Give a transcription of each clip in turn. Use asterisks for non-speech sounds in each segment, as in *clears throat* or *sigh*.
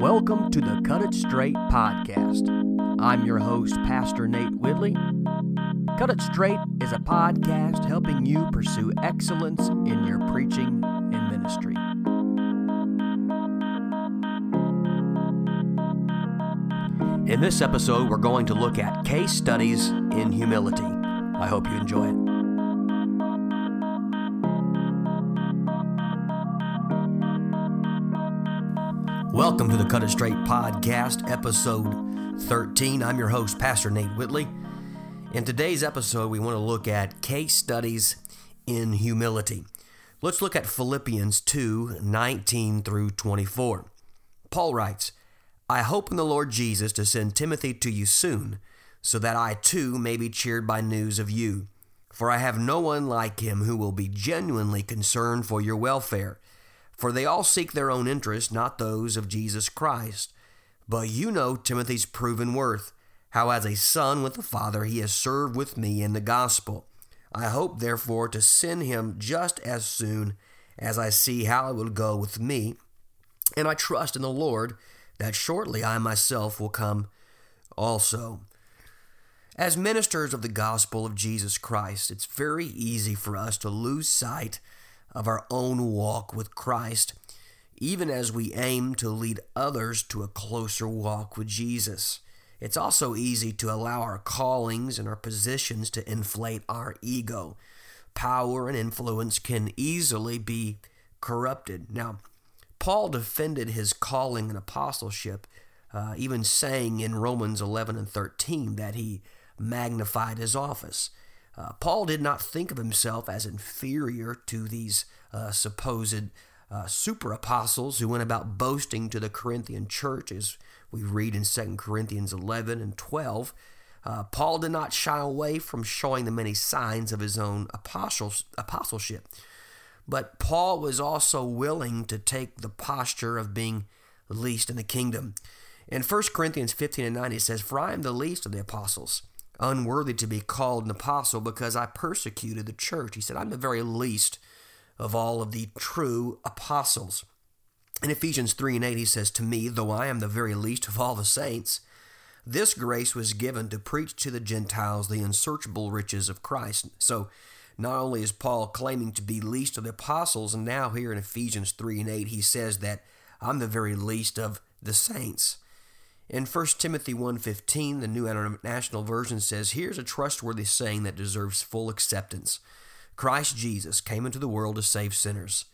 Welcome to the Cut It Straight podcast. I'm your host, Pastor Nate Whitley. Cut It Straight is a podcast helping you pursue excellence in your preaching and ministry. In this episode, we're going to look at case studies in humility. I hope you enjoy it. Welcome to the Cut It Straight podcast, episode 13. I'm your host, Pastor Nate Whitley. In today's episode, we want to look at case studies in humility. Let's look at Philippians 2 19 through 24. Paul writes, I hope in the Lord Jesus to send Timothy to you soon, so that I too may be cheered by news of you. For I have no one like him who will be genuinely concerned for your welfare. For they all seek their own interest, not those of Jesus Christ. But you know Timothy's proven worth, how as a son with the Father he has served with me in the gospel. I hope, therefore, to send him just as soon as I see how it will go with me. And I trust in the Lord that shortly I myself will come also. As ministers of the gospel of Jesus Christ, it's very easy for us to lose sight of our own walk with Christ, even as we aim to lead others to a closer walk with Jesus. It's also easy to allow our callings and our positions to inflate our ego. Power and influence can easily be corrupted. Now, Paul defended his calling and apostleship, uh, even saying in Romans 11 and 13 that he magnified his office. Uh, Paul did not think of himself as inferior to these uh, supposed uh, super apostles who went about boasting to the Corinthian church, as we read in 2 Corinthians 11 and 12. Uh, Paul did not shy away from showing the many signs of his own apostles, apostleship. But Paul was also willing to take the posture of being the least in the kingdom. In 1 Corinthians 15 and 9, he says, For I am the least of the apostles unworthy to be called an apostle because I persecuted the church. He said, I'm the very least of all of the true apostles. In Ephesians 3 and 8, he says, To me, though I am the very least of all the saints, this grace was given to preach to the Gentiles the unsearchable riches of Christ. So, not only is Paul claiming to be least of the apostles, and now here in Ephesians 3 and 8, he says that I'm the very least of the saints. In 1 Timothy 1:15, the New International Version says, "Here's a trustworthy saying that deserves full acceptance. Christ Jesus came into the world to save sinners,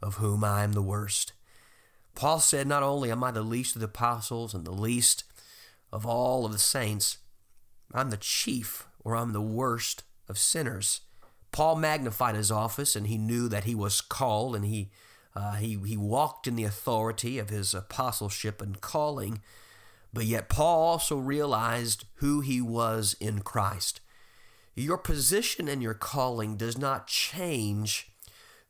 of whom I am the worst." Paul said, "Not only am I the least of the apostles and the least of all of the saints, I'm the chief or I'm the worst of sinners." Paul magnified his office and he knew that he was called and he uh, he he walked in the authority of his apostleship and calling. But yet, Paul also realized who he was in Christ. Your position and your calling does not change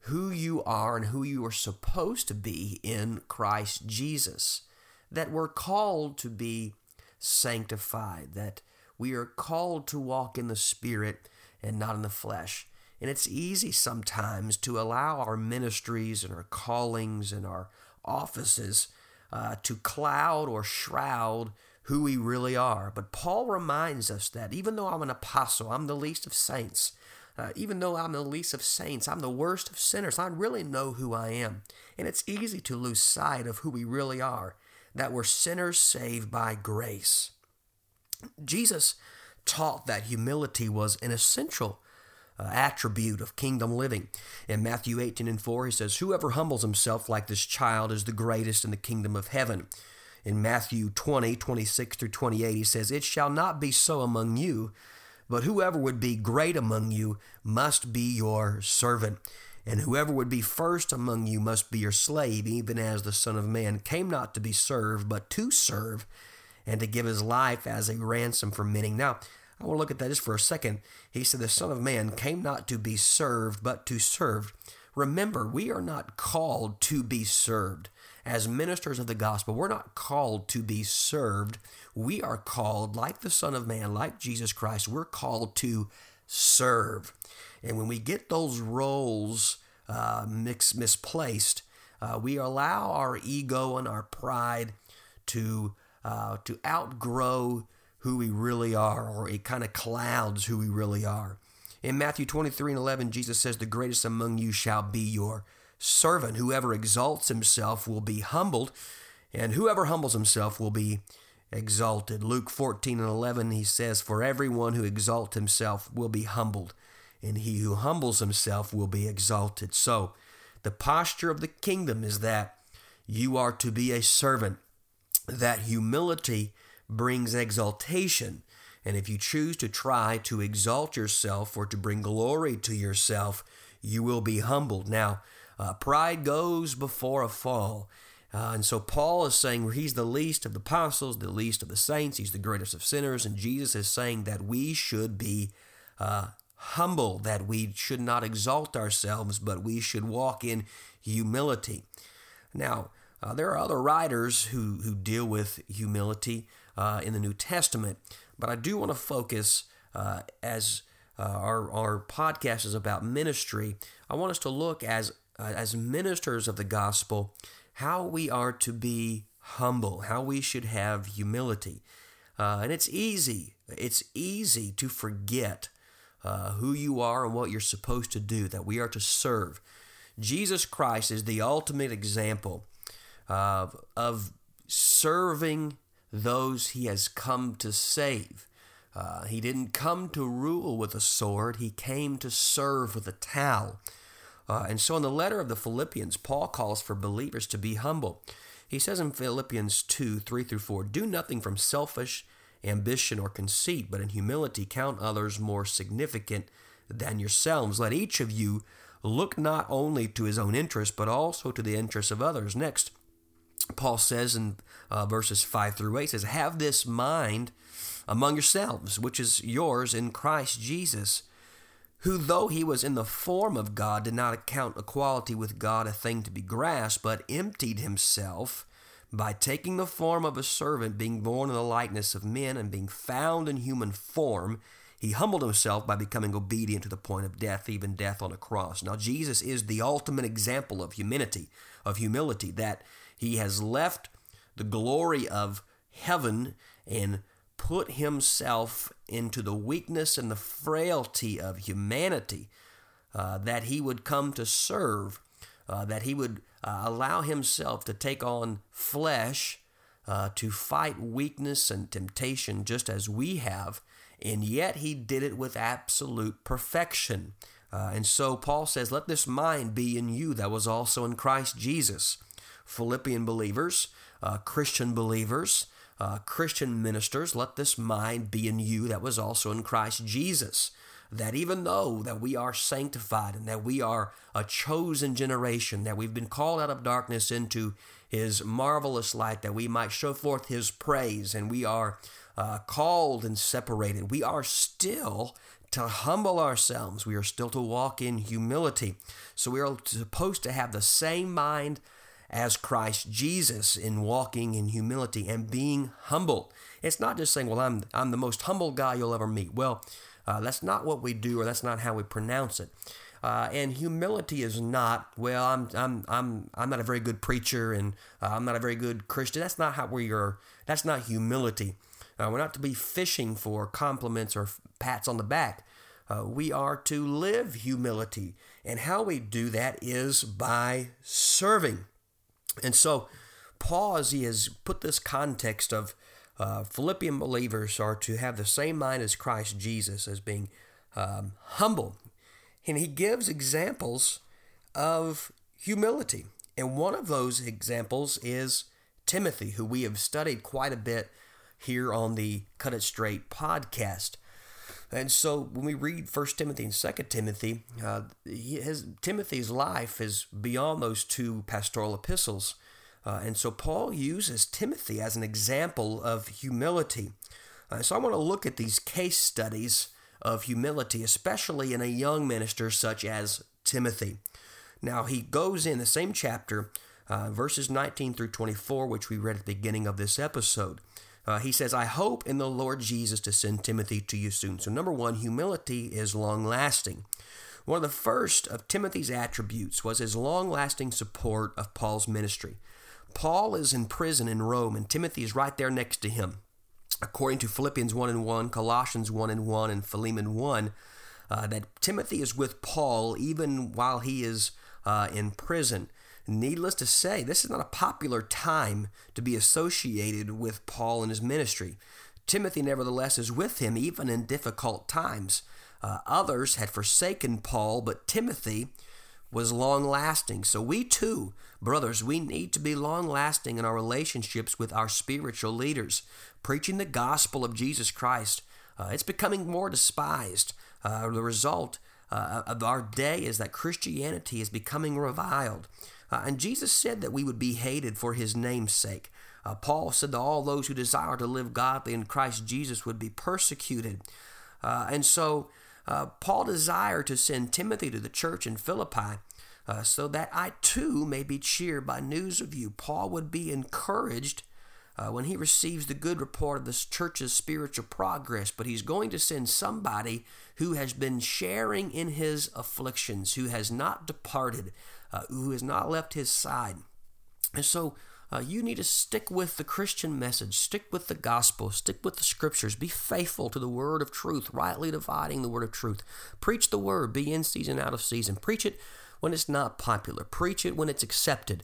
who you are and who you are supposed to be in Christ Jesus. That we're called to be sanctified, that we are called to walk in the Spirit and not in the flesh. And it's easy sometimes to allow our ministries and our callings and our offices uh, to cloud or shroud who we really are. But Paul reminds us that even though I'm an apostle, I'm the least of saints. Uh, even though I'm the least of saints, I'm the worst of sinners. I really know who I am. And it's easy to lose sight of who we really are that we're sinners saved by grace. Jesus taught that humility was an essential uh, attribute of kingdom living. In Matthew 18 and 4, he says, Whoever humbles himself like this child is the greatest in the kingdom of heaven. In Matthew 20, 26 through 28, he says, It shall not be so among you, but whoever would be great among you must be your servant. And whoever would be first among you must be your slave, even as the Son of Man came not to be served, but to serve, and to give his life as a ransom for many. Now, I want to look at that just for a second. He said, The Son of Man came not to be served, but to serve. Remember, we are not called to be served. As ministers of the gospel, we're not called to be served. We are called, like the Son of Man, like Jesus Christ, we're called to serve. And when we get those roles uh, mix, misplaced, uh, we allow our ego and our pride to uh, to outgrow who we really are, or it kind of clouds who we really are. In Matthew 23 and 11, Jesus says, The greatest among you shall be your servant. Whoever exalts himself will be humbled, and whoever humbles himself will be exalted. Luke 14 and 11, he says, For everyone who exalts himself will be humbled, and he who humbles himself will be exalted. So, the posture of the kingdom is that you are to be a servant, that humility brings exaltation. And if you choose to try to exalt yourself or to bring glory to yourself, you will be humbled. Now, uh, pride goes before a fall. Uh, and so Paul is saying where he's the least of the apostles, the least of the saints, he's the greatest of sinners, and Jesus is saying that we should be uh, humble, that we should not exalt ourselves, but we should walk in humility. Now, uh, there are other writers who, who deal with humility uh, in the New Testament, but I do want to focus uh, as uh, our, our podcast is about ministry. I want us to look as uh, as ministers of the gospel how we are to be humble, how we should have humility. Uh, and it's easy, it's easy to forget who you are and what you're supposed to do, that we are to serve. Jesus Christ is the ultimate example of, of serving those he has come to save. Uh, he didn't come to rule with a sword, he came to serve with a towel. Uh, and so in the letter of the Philippians, Paul calls for believers to be humble. He says in Philippians 2 3 through 4, Do nothing from selfish ambition or conceit, but in humility count others more significant than yourselves. Let each of you look not only to his own interest, but also to the interests of others. Next, Paul says in uh, verses 5 through 8, says, Have this mind among yourselves, which is yours in Christ Jesus who, though he was in the form of God, did not account equality with God a thing to be grasped, but emptied himself by taking the form of a servant, being born in the likeness of men, and being found in human form. He humbled himself by becoming obedient to the point of death, even death on a cross. Now, Jesus is the ultimate example of humility, of humility, that he has left the glory of heaven and put himself into the weakness and the frailty of humanity, uh, that he would come to serve, uh, that he would uh, allow himself to take on flesh, uh, to fight weakness and temptation just as we have, and yet he did it with absolute perfection. Uh, and so Paul says, Let this mind be in you that was also in Christ Jesus. Philippian believers, uh, Christian believers, uh, Christian ministers, let this mind be in you that was also in Christ Jesus. That even though that we are sanctified and that we are a chosen generation, that we've been called out of darkness into His marvelous light, that we might show forth His praise, and we are uh, called and separated, we are still to humble ourselves. We are still to walk in humility. So we are supposed to have the same mind as Christ Jesus in walking in humility and being humble. It's not just saying, well, I'm, I'm the most humble guy you'll ever meet. Well, uh, that's not what we do, or that's not how we pronounce it. Uh, and humility is not well. I'm I'm I'm I'm not a very good preacher, and uh, I'm not a very good Christian. That's not how we are. That's not humility. Uh, we're not to be fishing for compliments or pats on the back. Uh, we are to live humility, and how we do that is by serving. And so, Paul, as he has put this context of uh, Philippian believers are to have the same mind as Christ Jesus, as being um, humble. And he gives examples of humility. And one of those examples is Timothy, who we have studied quite a bit here on the Cut It Straight podcast. And so when we read First Timothy and Second Timothy, uh, his Timothy's life is beyond those two pastoral epistles. Uh, and so Paul uses Timothy as an example of humility. Uh, so I want to look at these case studies of humility, especially in a young minister such as Timothy. Now he goes in the same chapter, uh, verses 19 through 24, which we read at the beginning of this episode. Uh, he says, I hope in the Lord Jesus to send Timothy to you soon. So, number one, humility is long lasting. One of the first of Timothy's attributes was his long lasting support of Paul's ministry. Paul is in prison in Rome, and Timothy is right there next to him. According to Philippians 1 and 1, Colossians 1 and 1, and Philemon 1, uh, that Timothy is with Paul even while he is uh, in prison. Needless to say, this is not a popular time to be associated with Paul and his ministry. Timothy, nevertheless, is with him even in difficult times. Uh, others had forsaken Paul, but Timothy was long lasting. So we too, brothers, we need to be long lasting in our relationships with our spiritual leaders. Preaching the gospel of Jesus Christ, uh, it's becoming more despised. Uh, the result uh, of our day is that Christianity is becoming reviled. Uh, and Jesus said that we would be hated for his name's sake. Uh, Paul said that all those who desire to live godly in Christ Jesus would be persecuted. Uh, and so uh, Paul desired to send Timothy to the church in Philippi uh, so that I too may be cheered by news of you. Paul would be encouraged uh, when he receives the good report of this church's spiritual progress, but he's going to send somebody who has been sharing in his afflictions, who has not departed, uh, who has not left his side. And so uh, you need to stick with the Christian message, stick with the gospel, stick with the scriptures, be faithful to the word of truth, rightly dividing the word of truth. Preach the word, be in season, out of season. Preach it when it's not popular, preach it when it's accepted.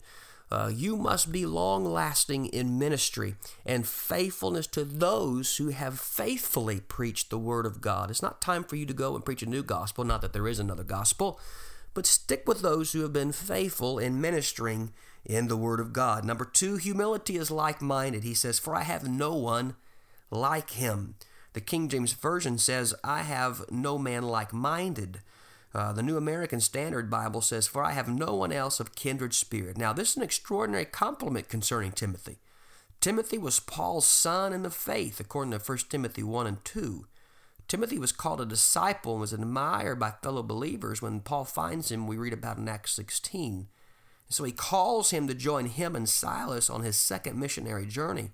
Uh, you must be long lasting in ministry and faithfulness to those who have faithfully preached the Word of God. It's not time for you to go and preach a new gospel, not that there is another gospel, but stick with those who have been faithful in ministering in the Word of God. Number two, humility is like minded. He says, For I have no one like him. The King James Version says, I have no man like minded. Uh, the New American Standard Bible says, For I have no one else of kindred spirit. Now, this is an extraordinary compliment concerning Timothy. Timothy was Paul's son in the faith, according to 1 Timothy 1 and 2. Timothy was called a disciple and was admired by fellow believers. When Paul finds him, we read about in Acts 16. So he calls him to join him and Silas on his second missionary journey.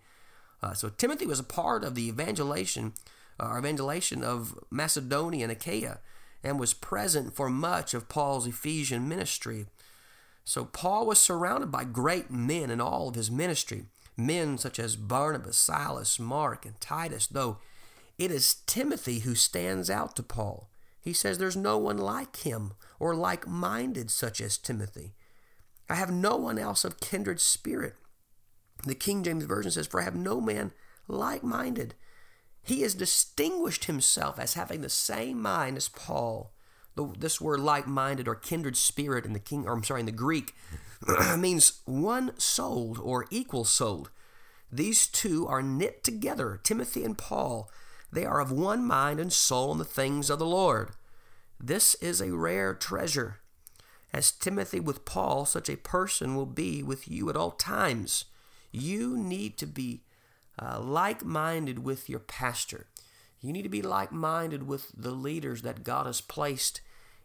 Uh, so Timothy was a part of the evangelization, uh, evangelization of Macedonia and Achaia and was present for much of Paul's Ephesian ministry. So Paul was surrounded by great men in all of his ministry, men such as Barnabas, Silas, Mark, and Titus, though it is Timothy who stands out to Paul. He says there's no one like him or like minded such as Timothy. I have no one else of kindred spirit. The King James Version says, For I have no man like minded. He has distinguished himself as having the same mind as Paul. This word like-minded or kindred spirit in the king, or I'm sorry, in the Greek, *clears throat* means one souled or equal souled. These two are knit together, Timothy and Paul. They are of one mind and soul in the things of the Lord. This is a rare treasure. As Timothy with Paul, such a person will be with you at all times. You need to be uh, like minded with your pastor. You need to be like minded with the leaders that God has placed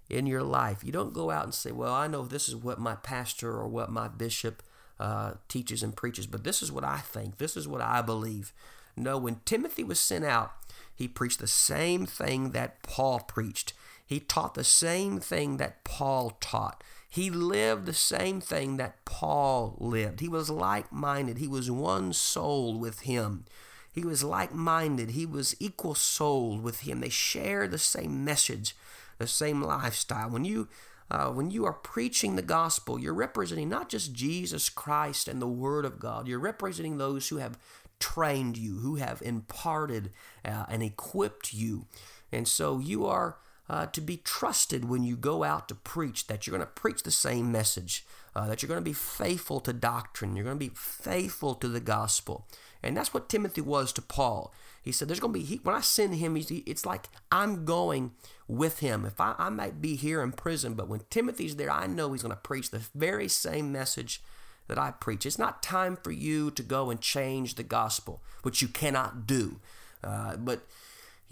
in your life. You don't go out and say, Well, I know this is what my pastor or what my bishop uh, teaches and preaches, but this is what I think. This is what I believe. No, when Timothy was sent out, he preached the same thing that Paul preached. He taught the same thing that Paul taught. He lived the same thing that Paul lived. He was like minded. He was one soul with him. He was like minded. He was equal souled with him. They share the same message, the same lifestyle. When you uh, when you are preaching the gospel, you're representing not just Jesus Christ and the Word of God, you're representing those who have trained you, who have imparted uh, and equipped you. And so you are uh, to be trusted when you go out to preach, that you're going to preach the same message, uh, that you're going to be faithful to doctrine, you're going to be faithful to the gospel. And that's what Timothy was to Paul. He said, There's going to be, he, when I send him, it's like I'm going with him. If I, I might be here in prison, but when Timothy's there, I know he's going to preach the very same message that I preach. It's not time for you to go and change the gospel, which you cannot do. Uh, but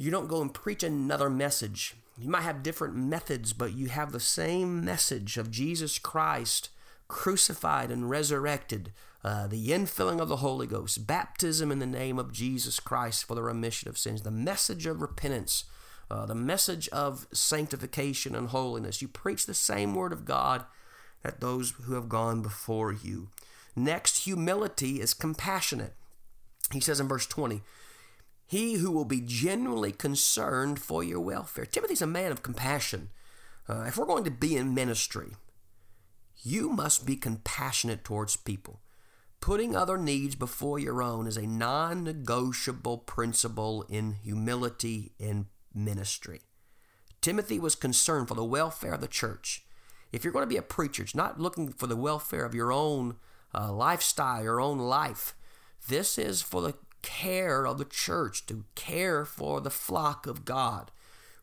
you don't go and preach another message. You might have different methods, but you have the same message of Jesus Christ crucified and resurrected, uh, the infilling of the Holy Ghost, baptism in the name of Jesus Christ for the remission of sins, the message of repentance, uh, the message of sanctification and holiness. You preach the same word of God that those who have gone before you. Next, humility is compassionate. He says in verse 20, He who will be genuinely concerned for your welfare. Timothy's a man of compassion. Uh, if we're going to be in ministry, you must be compassionate towards people. Putting other needs before your own is a non negotiable principle in humility in ministry. Timothy was concerned for the welfare of the church. If you're going to be a preacher, it's not looking for the welfare of your own uh, lifestyle, your own life. This is for the care of the church, to care for the flock of God.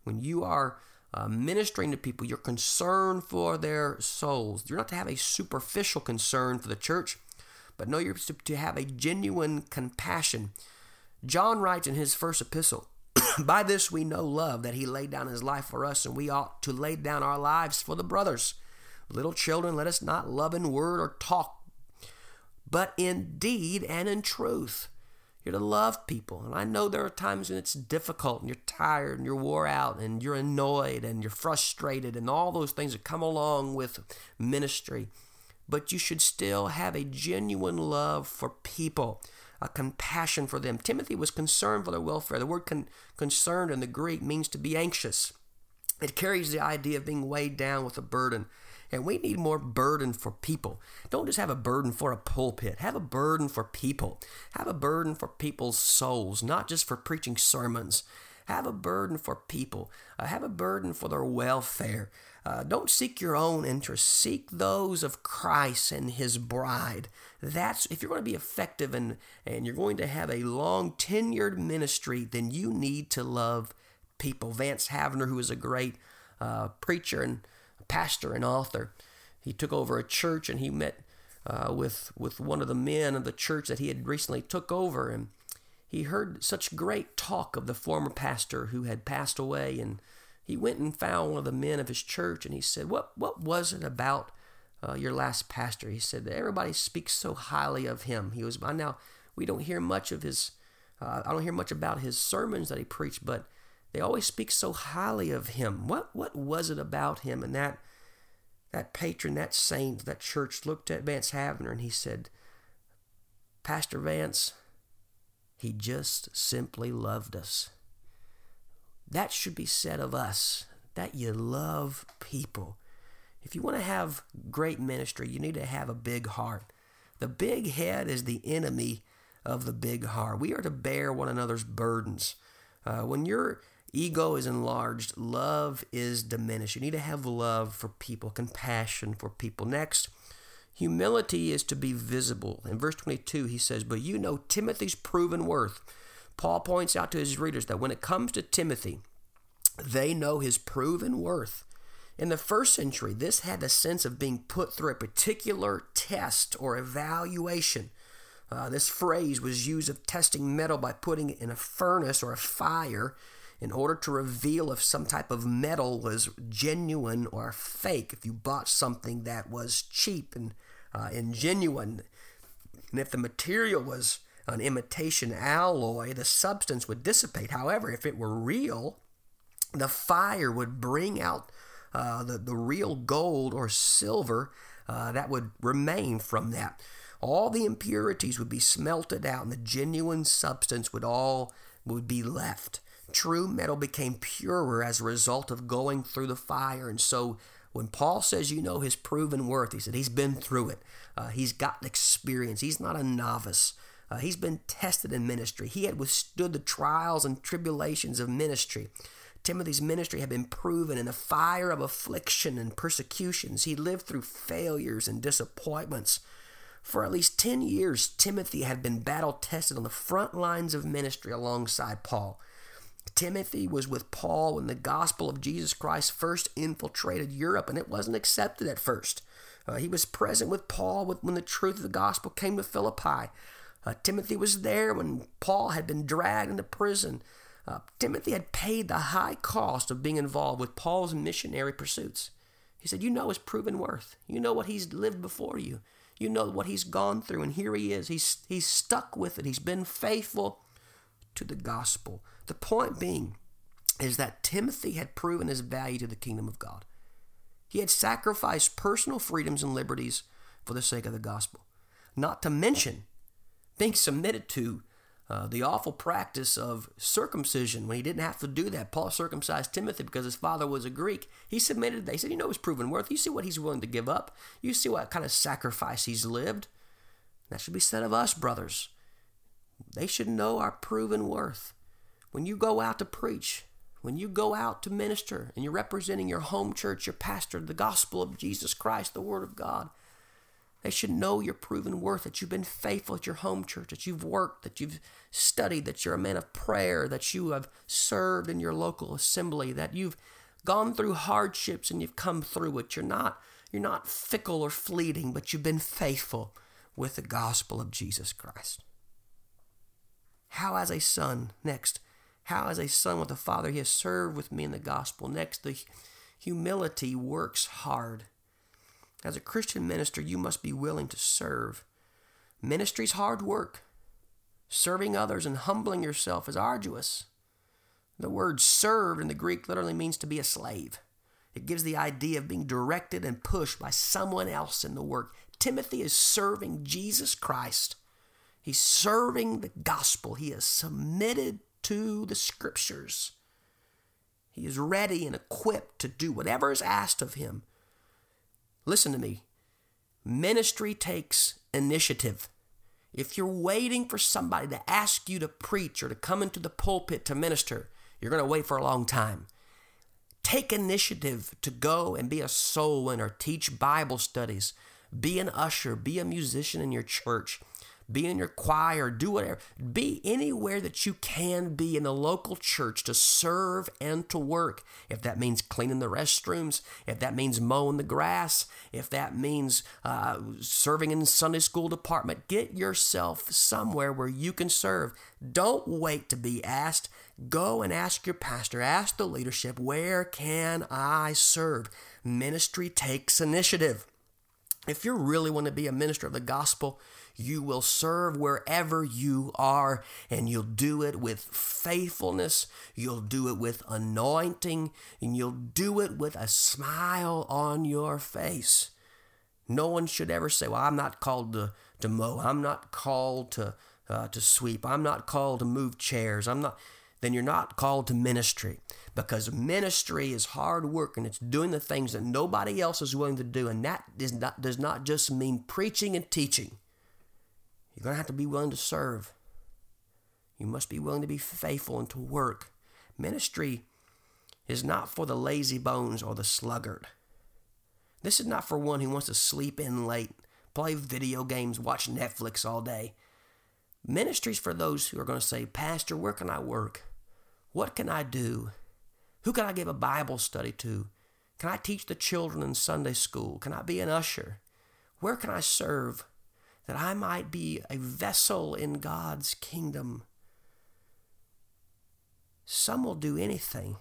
When you are uh, ministering to people, your concern for their souls. You're not to have a superficial concern for the church, but no, you're to have a genuine compassion. John writes in his first epistle, *coughs* By this we know love, that he laid down his life for us, and we ought to lay down our lives for the brothers. Little children, let us not love in word or talk, but in deed and in truth. You're to love people. And I know there are times when it's difficult and you're tired and you're wore out and you're annoyed and you're frustrated and all those things that come along with ministry. But you should still have a genuine love for people a compassion for them. Timothy was concerned for their welfare. The word con- concerned in the Greek means to be anxious. It carries the idea of being weighed down with a burden. And we need more burden for people. Don't just have a burden for a pulpit. Have a burden for people. Have a burden for people's souls, not just for preaching sermons. Have a burden for people. Uh, have a burden for their welfare. Uh, don't seek your own interests. Seek those of Christ and His bride. That's if you're going to be effective and and you're going to have a long tenured ministry, then you need to love people. Vance Havner, who is a great uh, preacher and pastor and author, he took over a church and he met uh, with with one of the men of the church that he had recently took over. And he heard such great talk of the former pastor who had passed away. And he went and found one of the men of his church and he said what what was it about uh, your last pastor? He said that everybody speaks so highly of him. He was by now we don't hear much of his uh, i don't hear much about his sermons that he preached but they always speak so highly of him what what was it about him and that that patron that saint that church looked at vance havner and he said pastor vance he just simply loved us. That should be said of us that you love people. If you want to have great ministry, you need to have a big heart. The big head is the enemy of the big heart. We are to bear one another's burdens. Uh, when your ego is enlarged, love is diminished. You need to have love for people, compassion for people. Next, Humility is to be visible. In verse 22, he says, But you know Timothy's proven worth. Paul points out to his readers that when it comes to Timothy, they know his proven worth. In the first century, this had the sense of being put through a particular test or evaluation. Uh, this phrase was used of testing metal by putting it in a furnace or a fire in order to reveal if some type of metal was genuine or fake. If you bought something that was cheap and uh, and genuine. And if the material was an imitation alloy, the substance would dissipate. However, if it were real, the fire would bring out uh, the, the real gold or silver uh, that would remain from that. All the impurities would be smelted out, and the genuine substance would all would be left. True metal became purer as a result of going through the fire, and so when Paul says you know his proven worth, he said he's been through it. Uh, he's got experience. He's not a novice. Uh, he's been tested in ministry. He had withstood the trials and tribulations of ministry. Timothy's ministry had been proven in the fire of affliction and persecutions. He lived through failures and disappointments. For at least 10 years, Timothy had been battle tested on the front lines of ministry alongside Paul. Timothy was with Paul when the gospel of Jesus Christ first infiltrated Europe, and it wasn't accepted at first. Uh, he was present with Paul when the truth of the gospel came to Philippi. Uh, Timothy was there when Paul had been dragged into prison. Uh, Timothy had paid the high cost of being involved with Paul's missionary pursuits. He said, You know his proven worth. You know what he's lived before you. You know what he's gone through, and here he is. He's, he's stuck with it. He's been faithful to the gospel. The point being is that Timothy had proven his value to the kingdom of God. He had sacrificed personal freedoms and liberties for the sake of the gospel. not to mention being submitted to uh, the awful practice of circumcision when he didn't have to do that. Paul circumcised Timothy because his father was a Greek. He submitted. They said, you know, his proven worth. You see what he's willing to give up. You see what kind of sacrifice he's lived. That should be said of us, brothers. They should know our proven worth. When you go out to preach, when you go out to minister, and you're representing your home church, your pastor, the gospel of Jesus Christ, the Word of God, they should know your proven worth, that you've been faithful at your home church, that you've worked, that you've studied, that you're a man of prayer, that you have served in your local assembly, that you've gone through hardships and you've come through it. You're not, you're not fickle or fleeting, but you've been faithful with the gospel of Jesus Christ. How as a son, next, how as a son with the Father he has served with me in the gospel. Next, the humility works hard. As a Christian minister, you must be willing to serve. Ministry's hard work. Serving others and humbling yourself is arduous. The word served in the Greek literally means to be a slave. It gives the idea of being directed and pushed by someone else in the work. Timothy is serving Jesus Christ. He's serving the gospel. He is submitted to the scriptures. He is ready and equipped to do whatever is asked of him Listen to me. Ministry takes initiative. If you're waiting for somebody to ask you to preach or to come into the pulpit to minister, you're going to wait for a long time. Take initiative to go and be a soul winner, teach Bible studies, be an usher, be a musician in your church, be in your choir, do whatever. Be anywhere that you can be in the local church to serve and to work. If that means cleaning the restrooms, if that means mowing the grass, if that means uh, serving in the Sunday school department, get yourself somewhere where you can serve. Don't wait to be asked. Go and ask your pastor, ask the leadership, where can I serve? Ministry takes initiative. If you really want to be a minister of the gospel, you will serve wherever you are, and you'll do it with faithfulness. You'll do it with anointing, and you'll do it with a smile on your face. No one should ever say, Well, I'm not called to, to mow. I'm not called to, uh, to sweep. I'm not called to move chairs. I'm not. Then you're not called to ministry because ministry is hard work and it's doing the things that nobody else is willing to do. And that does not, does not just mean preaching and teaching. You're going to have to be willing to serve. You must be willing to be faithful and to work. Ministry is not for the lazy bones or the sluggard. This is not for one who wants to sleep in late, play video games, watch Netflix all day. Ministry is for those who are going to say, Pastor, where can I work? What can I do? Who can I give a Bible study to? Can I teach the children in Sunday school? Can I be an usher? Where can I serve? That I might be a vessel in God's kingdom. Some will do anything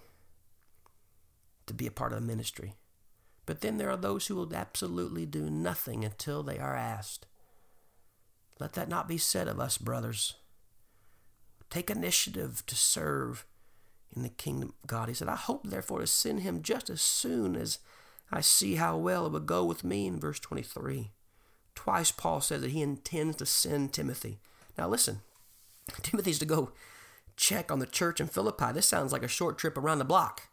to be a part of the ministry. But then there are those who will absolutely do nothing until they are asked. Let that not be said of us, brothers. Take initiative to serve in the kingdom of God. He said, I hope, therefore, to send him just as soon as I see how well it would go with me in verse 23. Twice Paul says that he intends to send Timothy. Now listen, Timothy's to go check on the church in Philippi. This sounds like a short trip around the block.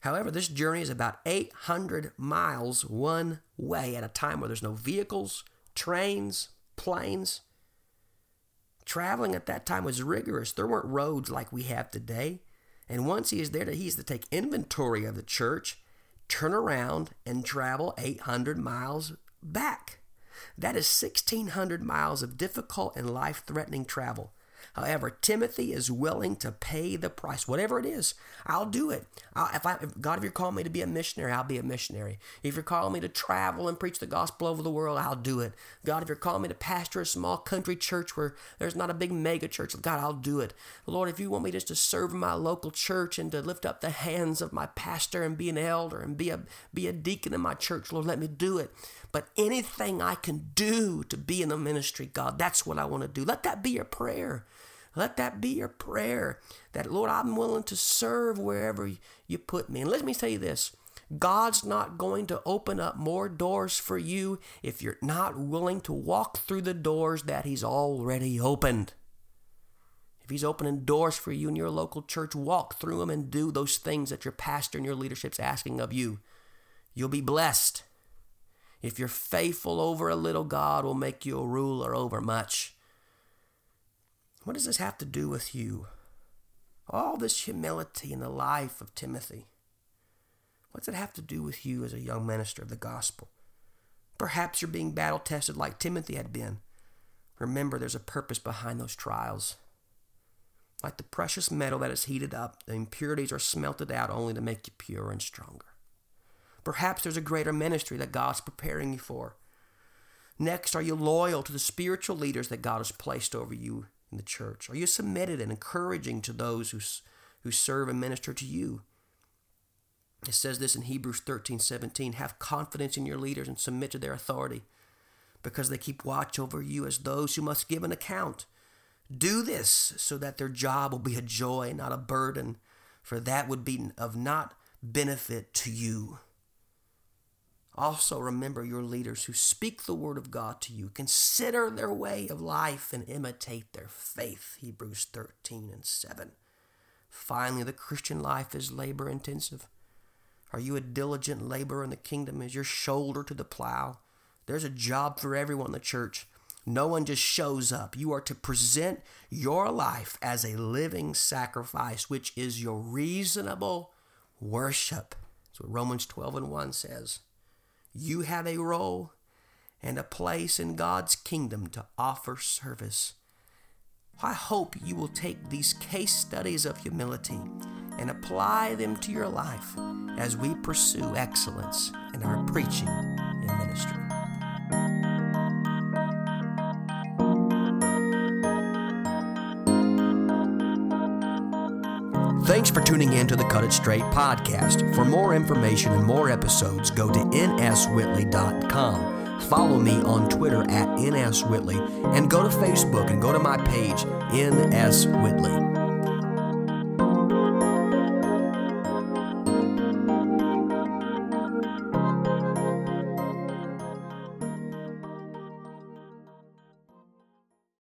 However, this journey is about 800 miles one way at a time where there's no vehicles, trains, planes. Traveling at that time was rigorous. There weren't roads like we have today. And once he is there, he is to take inventory of the church, turn around, and travel 800 miles back. That is 1,600 miles of difficult and life threatening travel. However, Timothy is willing to pay the price, whatever it is. I'll do it. I'll, if I, if God, if you're calling me to be a missionary, I'll be a missionary. If you're calling me to travel and preach the gospel over the world, I'll do it. God, if you're calling me to pastor a small country church where there's not a big mega church, God, I'll do it. Lord, if you want me just to serve my local church and to lift up the hands of my pastor and be an elder and be a be a deacon in my church, Lord, let me do it. But anything I can do to be in the ministry, God, that's what I want to do. Let that be your prayer. Let that be your prayer that, Lord, I'm willing to serve wherever you put me. And let me tell you this God's not going to open up more doors for you if you're not willing to walk through the doors that He's already opened. If He's opening doors for you in your local church, walk through them and do those things that your pastor and your leadership's asking of you. You'll be blessed. If you're faithful over a little, God will make you a ruler over much. What does this have to do with you? All this humility in the life of Timothy. What's it have to do with you as a young minister of the gospel? Perhaps you're being battle tested like Timothy had been. Remember, there's a purpose behind those trials. Like the precious metal that is heated up, the impurities are smelted out only to make you pure and stronger. Perhaps there's a greater ministry that God's preparing you for. Next, are you loyal to the spiritual leaders that God has placed over you in the church? Are you submitted and encouraging to those who, who serve and minister to you? It says this in Hebrews 13 17 have confidence in your leaders and submit to their authority because they keep watch over you as those who must give an account. Do this so that their job will be a joy, not a burden, for that would be of not benefit to you. Also, remember your leaders who speak the word of God to you. Consider their way of life and imitate their faith. Hebrews 13 and 7. Finally, the Christian life is labor intensive. Are you a diligent laborer in the kingdom? Is your shoulder to the plow? There's a job for everyone in the church. No one just shows up. You are to present your life as a living sacrifice, which is your reasonable worship. That's what Romans 12 and 1 says. You have a role and a place in God's kingdom to offer service. I hope you will take these case studies of humility and apply them to your life as we pursue excellence in our preaching and ministry. Thanks for tuning in to the Cut It Straight podcast. For more information and more episodes, go to nswhitley.com Follow me on Twitter at nswhitley and go to Facebook and go to my page, NS Whitley.